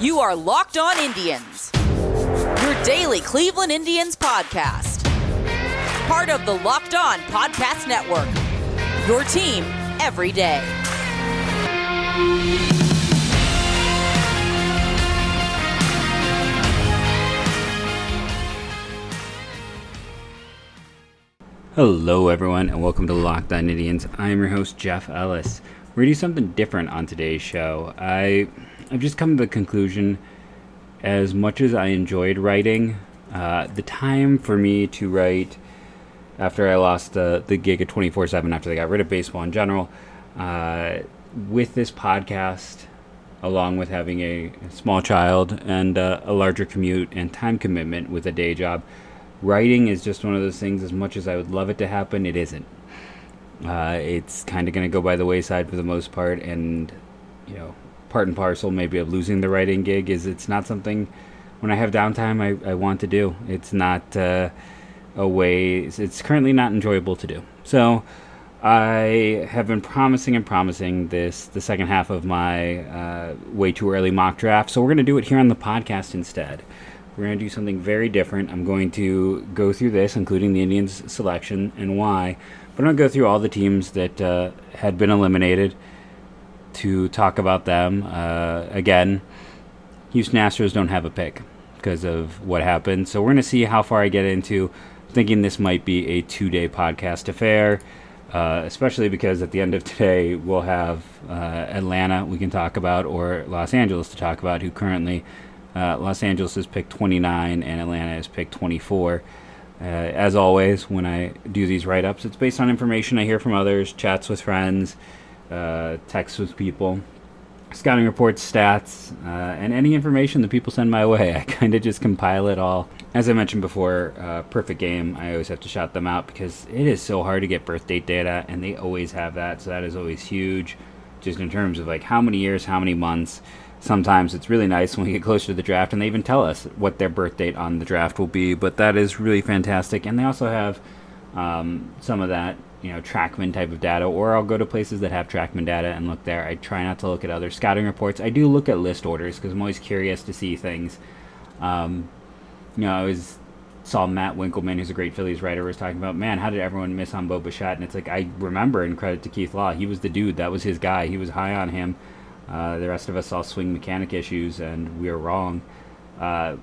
You are Locked On Indians, your daily Cleveland Indians podcast. Part of the Locked On Podcast Network, your team every day. Hello, everyone, and welcome to Locked On Indians. I am your host, Jeff Ellis. We're going to do something different on today's show. I, I've just come to the conclusion, as much as I enjoyed writing, uh, the time for me to write after I lost the, the gig at 24 7, after they got rid of baseball in general, uh, with this podcast, along with having a small child and uh, a larger commute and time commitment with a day job, writing is just one of those things. As much as I would love it to happen, it isn't. Uh, it's kind of going to go by the wayside for the most part, and you know, part and parcel maybe of losing the writing gig is it's not something when I have downtime I, I want to do. It's not uh, a way. It's, currently not enjoyable to do. So. I have been promising and promising this the second half of my uh, way too early mock draft, so we're going to do it here on the podcast instead. We're going to do something very different. I'm going to go through this, including the Indians selection and why. But I'm going to go through all the teams that uh, had been eliminated to talk about them. Uh, again, Houston Astros don't have a pick because of what happened. So we're going to see how far I get into thinking this might be a two day podcast affair. Uh, especially because at the end of today we'll have uh, Atlanta we can talk about or Los Angeles to talk about, who currently uh, Los Angeles is picked 29 and Atlanta is picked 24. Uh, as always, when I do these write ups, it's based on information I hear from others, chats with friends, uh, texts with people, scouting reports, stats, uh, and any information that people send my way. I kind of just compile it all. As I mentioned before, uh, Perfect Game, I always have to shout them out because it is so hard to get birth date data, and they always have that, so that is always huge, just in terms of like how many years, how many months sometimes it's really nice when we get closer to the draft and they even tell us what their birth date on the draft will be but that is really fantastic and they also have um, some of that you know trackman type of data or i'll go to places that have trackman data and look there i try not to look at other scouting reports i do look at list orders because i'm always curious to see things um, you know i was saw Matt Winkelman, who's a great Phillies writer, was talking about, man, how did everyone miss on Bo Bichette? And it's like, I remember, and credit to Keith Law, he was the dude. That was his guy. He was high on him. Uh, the rest of us saw swing mechanic issues, and we were wrong. Uh,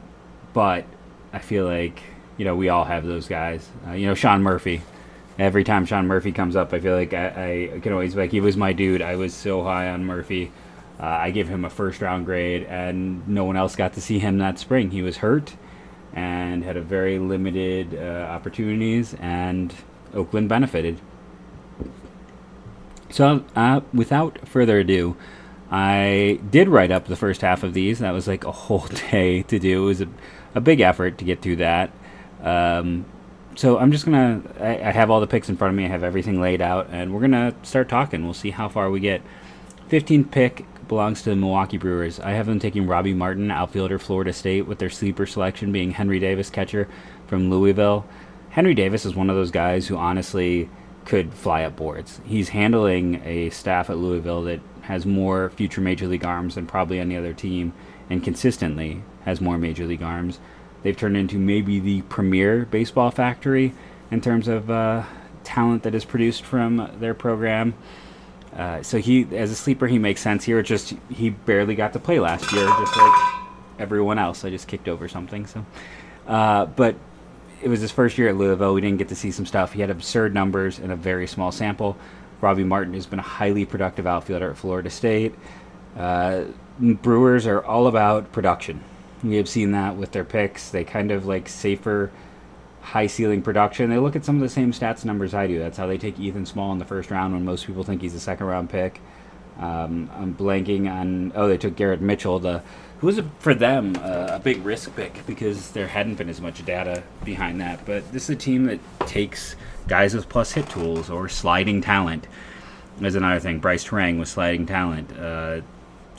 but I feel like you know we all have those guys. Uh, you know, Sean Murphy. Every time Sean Murphy comes up, I feel like I, I can always like he was my dude. I was so high on Murphy. Uh, I gave him a first round grade, and no one else got to see him that spring. He was hurt and had a very limited uh, opportunities, and Oakland benefited. So, uh, without further ado, I did write up the first half of these. That was like a whole day to do. It was a, a big effort to get through that. Um, so I'm just gonna. I, I, have all the picks in front of me. I have everything laid out, and we're gonna start talking. We'll see how far we get. 15th pick belongs to the Milwaukee Brewers. I have them taking Robby Martin, outfielder, Florida State, with their sleeper selection being Henry Davis, catcher from Louisville. Henry Davis is one of those guys who honestly could fly up boards. He's handling a staff at Louisville that has more future major league arms than probably any other team, and consistently has more major league arms. They've turned into maybe the premier baseball factory in terms of uh, talent that is produced from their program. Uh, so he, as a sleeper, he makes sense here. It's just he barely got to play last year, just like everyone else. I just kicked over something. So, uh, but it was his first year at Louisville. We didn't get to see some stuff. He had absurd numbers in a very small sample. Robby Martin has been a highly productive outfielder at Florida State. Uh, Brewers are all about production. We have seen that with their picks. They kind of like safer, high ceiling production. They look at some of the same stats numbers I do. That's how they take Ethan Small in the first round when most people think he's a second round pick. Um, I'm blanking on. Oh, they took Garrett Mitchell, the who was a, for them uh, a big risk pick because there hadn't been as much data behind that. But this is a team that takes guys with plus hit tools or sliding talent is another thing. Brice Turang was sliding talent. Uh,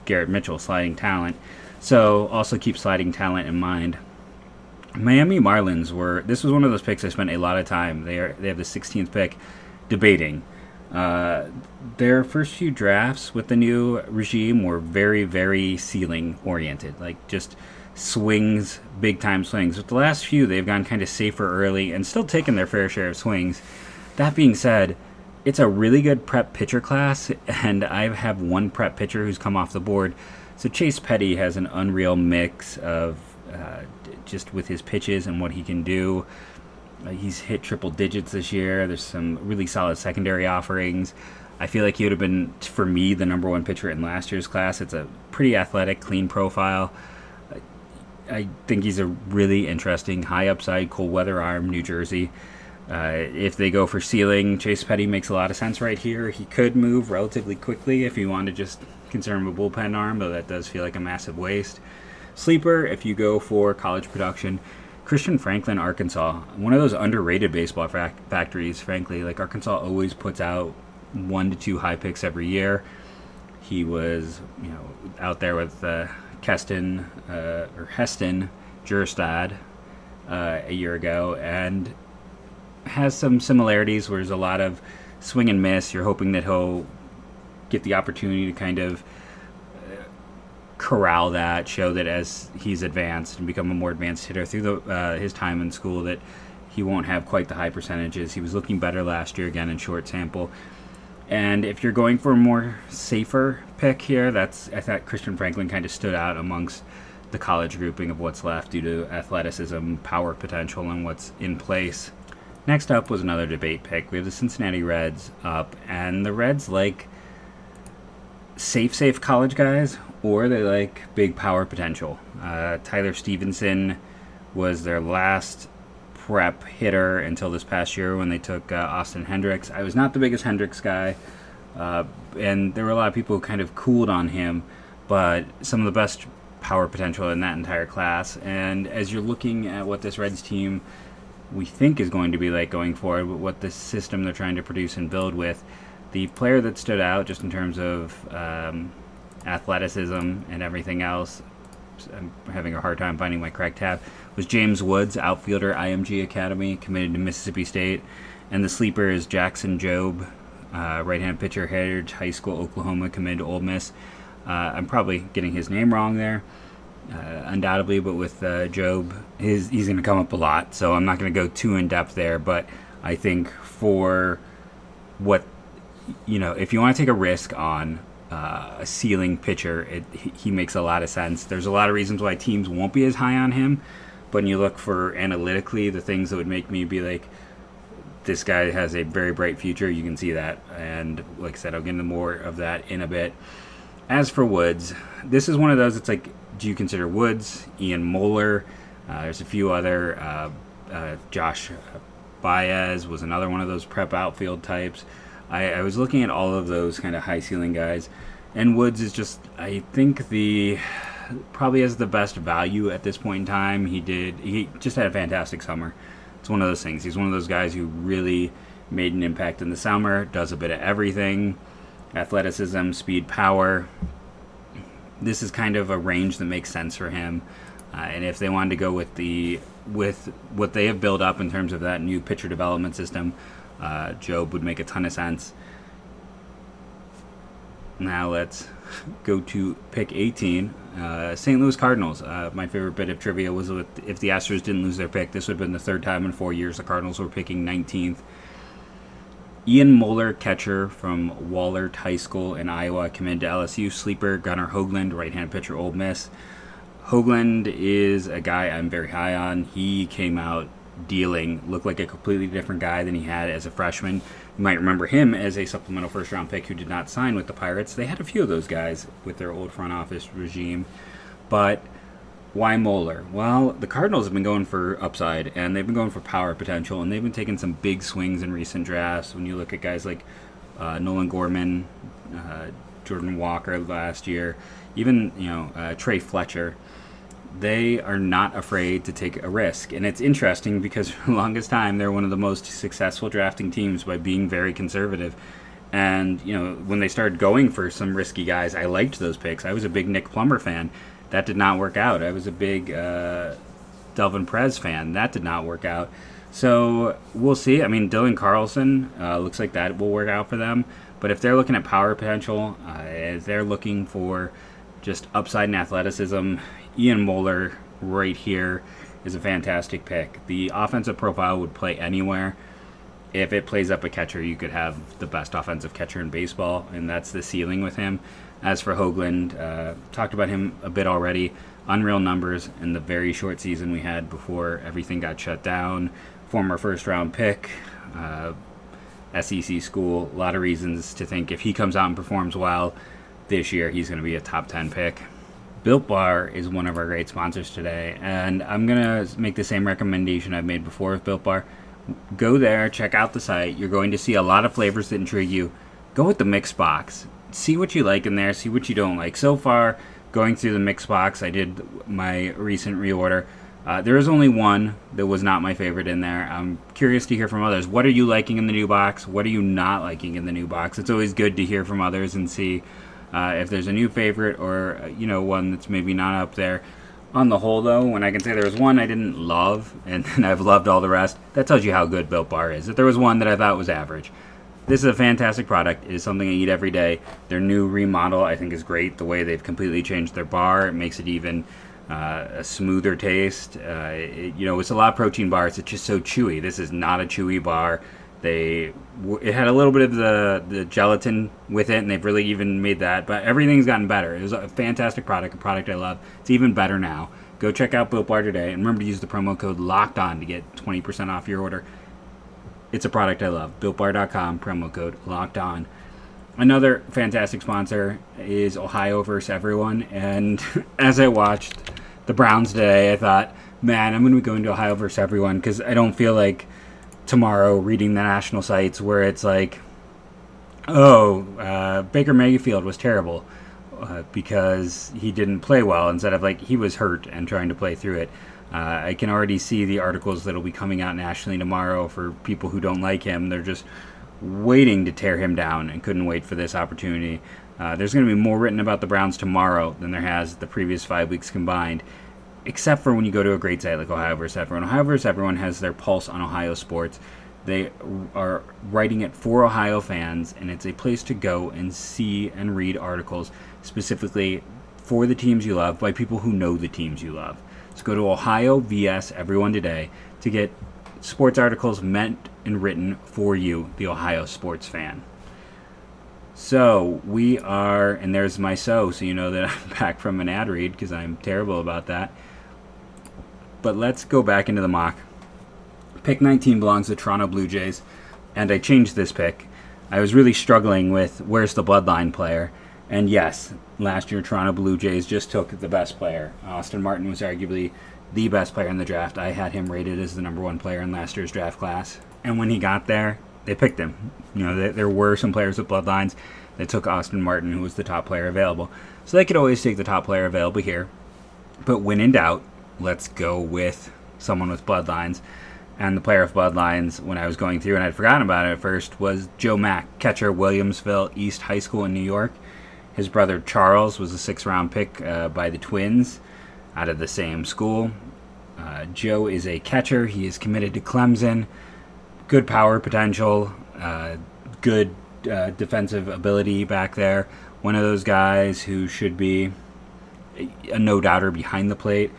Garrett Mitchell sliding talent. So also keep sliding talent in mind. Miami Marlins were this was one of those picks I spent a lot of time. They are they have the 16th pick debating. Uh, their first few drafts with the new regime were very, very ceiling oriented, like just swings, big time swings. With the last few, they've gone kind of safer early and still taken their fair share of swings. That being said, it's a really good prep pitcher class, and I have one prep pitcher who's come off the board. So Chase Petty has an unreal mix of uh, just with his pitches and what he can do. Uh, he's hit triple digits this year. There's some really solid secondary offerings. I feel like he would have been, for me, the number one pitcher in last year's class. It's a pretty athletic, clean profile. I think he's a really interesting, high upside, cold weather arm, New Jersey. Uh, if they go for ceiling, Chase Petty makes a lot of sense right here. He could move relatively quickly if you want to just consider him a bullpen arm, though that does feel like a massive waste. Sleeper, if you go for college production, Christian Franklin, Arkansas, one of those underrated baseball fa- factories, frankly. Like Arkansas always puts out one to two high picks every year. He was, you know, out there with uh, Keston uh, or Heston Kjerstad uh, a year ago, and has some similarities where there's a lot of swing and miss. You're hoping that he'll get the opportunity to kind of uh, corral that, show that as he's advanced and become a more advanced hitter through the, uh, his time in school, that he won't have quite the high percentages. He was looking better last year, again in short sample. And if you're going for a more safer pick here, that's I thought Christian Franklin kind of stood out amongst the college grouping of what's left due to athleticism, power potential, and what's in place. Next up was another debate pick. We have the Cincinnati Reds up, and the Reds like safe, safe college guys, or they like big power potential. Uh, Tyler Stephenson was their last prep hitter until this past year when they took uh, Austin Hendricks. I was not the biggest Hendricks guy, uh, and there were a lot of people who kind of cooled on him, but some of the best power potential in that entire class. And as you're looking at what this Reds team we think is going to be like going forward, what the system they're trying to produce and build with, the player that stood out just in terms of um, athleticism and everything else, I'm having a hard time finding my correct tab, was James Woods, outfielder, IMG Academy, committed to Mississippi State. And the sleeper is Jackson Jobe, uh, right hand pitcher, Heritage High School, Oklahoma, committed to Ole Miss. Uh, I'm probably getting his name wrong there, uh, undoubtedly, but with uh, Jobe, his, he's going to come up a lot, so I'm not going to go too in depth there. But I think for what, you know, if you want to take a risk on uh, a ceiling pitcher, it, he makes a lot of sense. There's a lot of reasons why teams won't be as high on him, but when you look for analytically the things that would make me be like, this guy has a very bright future, you can see that. And like I said, I'll get into more of that in a bit. As for Woods, this is one of those. It's like, do you consider Woods, Ian Moller? Uh, there's a few other. Uh, uh, Josh Baez was another one of those prep outfield types. I, I was looking at all of those kind of high ceiling guys, and Woods is just, I think the probably has the best value at this point in time. He did. He just had a fantastic summer. It's one of those things. He's one of those guys who really made an impact in the summer. Does a bit of everything: athleticism, speed, power. This is kind of a range that makes sense for him. Uh, and if they wanted to go with the with what they have built up in terms of that new pitcher development system, uh, Jobe would make a ton of sense. Now let's go to pick 18. Uh, St. Louis Cardinals. Uh, my favorite bit of trivia was with, if the Astros didn't lose their pick, this would have been the third time in four years the Cardinals were picking 19th. Ian Moller, catcher from Wahlert High School in Iowa, committed to LSU. Sleeper Gunnar Hoglund, right-hand pitcher, Ole Miss. Hoglund is a guy I'm very high on. He came out dealing, looked like a completely different guy than he had as a freshman. You might remember him as a supplemental first round pick who did not sign with the Pirates. They had a few of those guys with their old front office regime. But why Moller? Well, the Cardinals have been going for upside and they've been going for power potential and they've been taking some big swings in recent drafts. When you look at guys like uh, Nolan Gorman, uh, Jordan Walker last year, even you know uh, Trey Fletcher they are not afraid to take a risk. And it's interesting because for the longest time they're one of the most successful drafting teams by being very conservative. And, you know, when they started going for some risky guys, I liked those picks. I was a big Nick Plummer fan. That did not work out. I was a big uh, Delvin Perez fan. That did not work out. So we'll see. I mean, Dylan Carlson uh, looks like that will work out for them. But if they're looking at power potential, uh, if they're looking for just upside and athleticism, Ian Moller right here is a fantastic pick. The offensive profile would play anywhere. If it plays up a catcher, you could have the best offensive catcher in baseball, and that's the ceiling with him. As for Hoglund, uh, talked about him a bit already. Unreal numbers in the very short season we had before everything got shut down. Former first round pick, uh, SEC school. A lot of reasons to think if he comes out and performs well this year, he's going to be a top 10 pick. Built Bar is one of our great sponsors today, and I'm to make the same recommendation I've made before with Built Bar. Go there, check out the site. You're going to see a lot of flavors that intrigue you. Go with the mix box. See what you like in there, see what you don't like. So far, going through the mix box, I did my recent reorder. Uh, there is only one that was not my favorite in there. I'm curious to hear from others. What are you liking in the new box? What are you not liking in the new box? It's always good to hear from others and see uh, if there's a new favorite or uh, you know one that's maybe not up there. On the whole, though, when I can say there was one I didn't love and, and I've loved all the rest, that tells you how good Built Bar is. If there was one that I thought was average, this is a fantastic product. It is something I eat every day. Their new remodel, I think, is great. The way they've completely changed their bar, it makes it even uh, a smoother taste. Uh, it, you know, it's a lot of protein bars. It's just so chewy. This is not a chewy bar. They it had a little bit of the the gelatin with it, and they've really even made that. But everything's gotten better. It was a fantastic product, a product I love. It's even better now. Go check out Built Bar today, and remember to use the promo code Locked On to get twenty percent off your order. It's a product I love. BuiltBar.com promo code Locked On. Another fantastic sponsor is Ohio versus everyone, and as I watched the Browns today, I thought, man, I'm going to be going to Ohio versus everyone because I don't feel like tomorrow reading the national sites where it's like, oh, uh, Baker Mayfield was terrible uh, because he didn't play well instead of like he was hurt and trying to play through it. Uh, I can already see the articles that'll be coming out nationally tomorrow for people who don't like him. They're just waiting to tear him down and couldn't wait for this opportunity. Uh, there's going to be more written about the Browns tomorrow than there has the previous five weeks combined except for when you go to a great site like Ohio versus Everyone. Ohio versus Everyone has their pulse on Ohio sports. They are writing it for Ohio fans, and it's a place to go and see and read articles specifically for the teams you love by people who know the teams you love. So go to Ohio VS Everyone today to get sports articles meant and written for you, the Ohio sports fan. So we are, and there's my so, so you know that I'm back from an ad read because I'm terrible about that. But let's go back into the mock. Pick 19 belongs to Toronto Blue Jays, and I changed this pick. I was really struggling with where's the bloodline player. And yes, last year Toronto Blue Jays just took the best player. Austin Martin was arguably the best player in the draft. I had him rated as the number one player in last year's draft class. And when he got there, they picked him. You know, there were some players with bloodlines that took Austin Martin, who was the top player available. So they could always take the top player available here. But when in doubt, let's go with someone with bloodlines. And the player of bloodlines, when I was going through and I'd forgotten about it at first, was Joe Mack, catcher, Williamsville East High School in New York. His brother Charles was a six round pick uh, by the Twins out of the same school. Uh, Joe is a catcher. He is committed to Clemson. Good power potential, uh, good uh, defensive ability back there. One of those guys who should be a no doubter behind the plate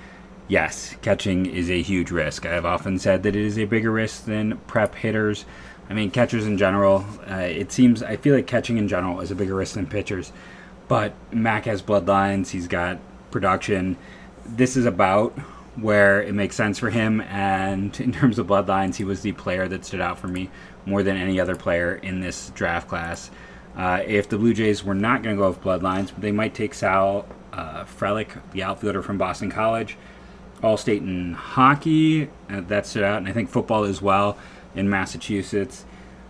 yes, catching is a huge risk. I've often said that it is a bigger risk than prep hitters. I mean, catchers in general, uh, it seems, I feel like catching in general is a bigger risk than pitchers. But Mack has bloodlines, he's got production. This is about where it makes sense for him. And in terms of bloodlines, he was the player that stood out for me more than any other player in this draft class. Uh, if the Blue Jays were not going to go with bloodlines, they might take Sal uh, Frelick, the outfielder from Boston College. All State in hockey. Uh, that stood out, and I think football as well in Massachusetts.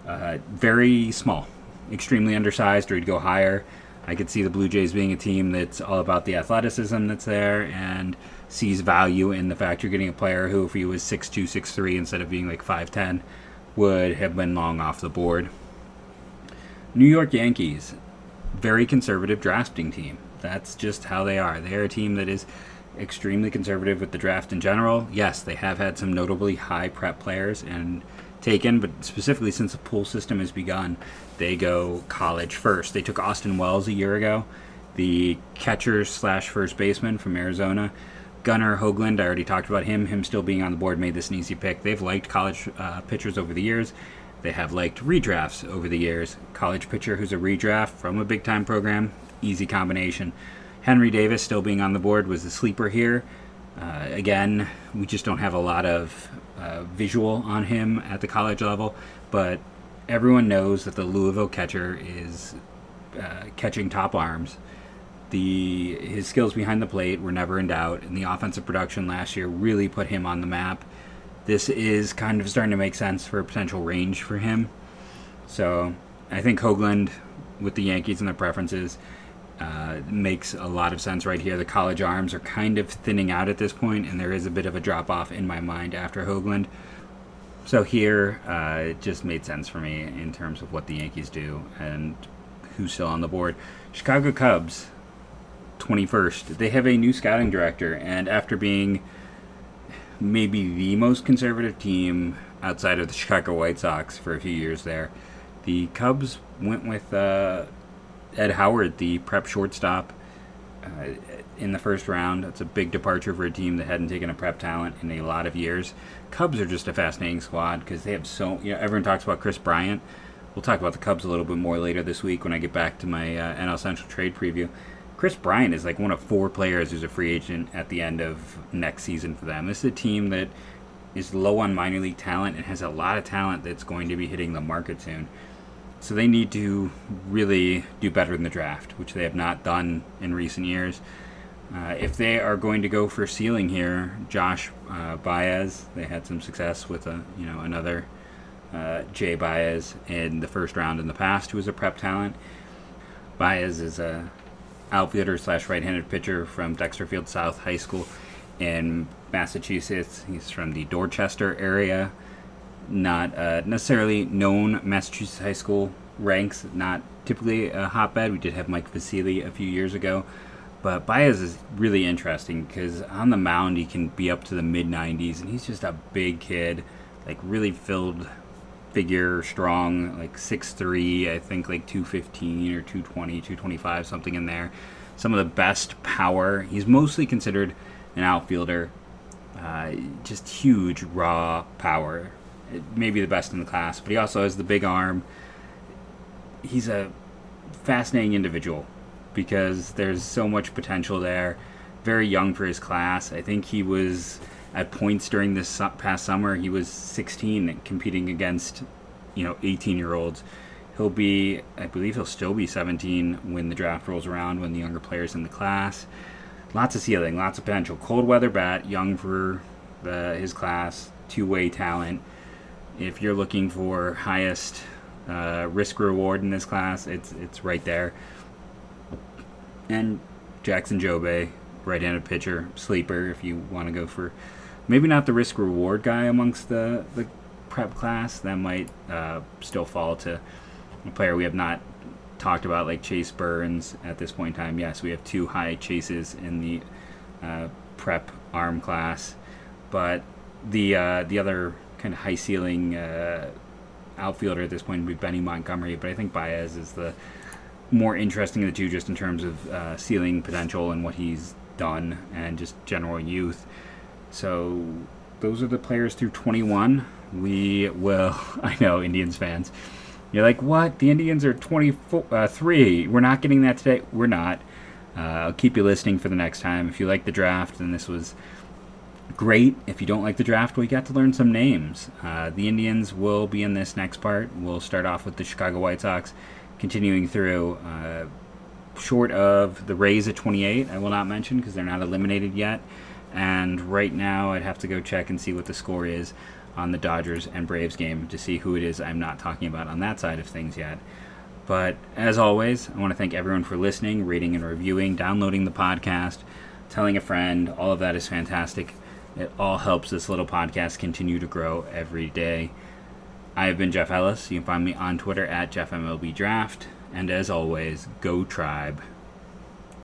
Uh, very small, extremely undersized, or he'd go higher. I could see the Blue Jays being a team that's all about the athleticism that's there and sees value in the fact you're getting a player who, if he was 6'2, 6'3 instead of being like 5'10, would have been long off the board. New York Yankees, very conservative drafting team. That's just how they are. They're a team that is extremely conservative with the draft in general. Yes, they have had some notably high prep players and taken, but specifically since the pool system has begun, they go college first. They took Austin Wells a year ago, the catcher slash first baseman from Arizona. Gunnar Hoglund, I already talked about him. Him still being on the board made this an easy pick. They've liked college uh, pitchers over the years. They have liked redrafts over the years. College pitcher who's a redraft from a big time program, easy combination. Henry Davis still being on the board was the sleeper here. Uh, again, we just don't have a lot of uh, visual on him at the college level, but everyone knows that the Louisville catcher is uh, catching top arms. The his skills behind the plate were never in doubt, and the offensive production last year really put him on the map. This is kind of starting to make sense for a potential range for him. So I think Hoglund with the Yankees and their preferences, uh, makes a lot of sense right here. The college arms are kind of thinning out at this point, and there is a bit of a drop off in my mind after Hoglund. So here, uh, it just made sense for me in terms of what the Yankees do and who's still on the board. Chicago Cubs, 21st. They have a new scouting director, and after being maybe the most conservative team outside of the Chicago White Sox for a few years there, the Cubs went with uh, Ed Howard, the prep shortstop, uh, in the first round. That's a big departure for a team that hadn't taken a prep talent in a lot of years. Cubs are just a fascinating squad because they have so you know everyone talks about Kris Bryant. We'll talk about the Cubs a little bit more later this week when I get back to my uh, NL Central trade preview. Kris Bryant is like one of four players who's a free agent at the end of next season for them. This is a team that is low on minor league talent and has a lot of talent that's going to be hitting the market soon. So they need to really do better in the draft, which they have not done in recent years. Uh, if they are going to go for ceiling here, Josh uh, Baez, they had some success with a you know another uh, Jay Baez in the first round in the past, who was a prep talent. Baez is a outfielder slash right-handed pitcher from Dexterfield South High School in Massachusetts. He's from the Dorchester area not uh, necessarily known Massachusetts high school ranks, not typically a hotbed. We did have Mike Vasili a few years ago. But Baez is really interesting because on the mound he can be up to the mid 90s, and he's just a big kid, like really filled figure, strong, like 6'3, I think like 215 or 220, 225, something in there. Some of the best power. He's mostly considered an outfielder. Uh, just huge raw power maybe the best in the class, but he also has the big arm. He's a fascinating individual because there's so much potential there. Very young for his class. I think he was at points during this past summer. He was 16 competing against, you know, 18 year olds. He'll be, I believe, he'll still be 17 when the draft rolls around. When the younger players in the class, lots of ceiling, lots of potential. Cold weather bat, young for the, his class, two way talent if you're looking for highest uh, risk reward in this class, it's it's right there. And Jackson Jobe, right-handed pitcher, sleeper. If you want to go for maybe not the risk reward guy amongst the the prep class, that might uh, still fall to a player we have not talked about like Chase Burns at this point in time. Yes, we have two high chases in the uh, prep arm class, but the uh, the other kind of high ceiling uh, outfielder at this point would be Benny Montgomery, but I think Baez is the more interesting of the two just in terms of uh, ceiling potential and what he's done and just general youth. So those are the players through 21. We will, I know, Indians fans. You're like, what? The Indians are 23. Uh, We're not getting that today. We're not. Uh, I'll keep you listening for the next time. If you like the draft, and this was great. If you don't like the draft, we got to learn some names. Uh, the Indians will be in this next part. We'll start off with the Chicago White Sox, continuing through. Uh, short of the Rays at 28, I will not mention because they're not eliminated yet. And right now, I'd have to go check and see what the score is on the Dodgers and Braves game to see who it is I'm not talking about on that side of things yet. But as always, I want to thank everyone for listening, reading, and reviewing, downloading the podcast, telling a friend. All of that is fantastic. It all helps this little podcast continue to grow every day. I have been Jeff Ellis. You can find me on Twitter at JeffMLBDraft. And as always, go Tribe.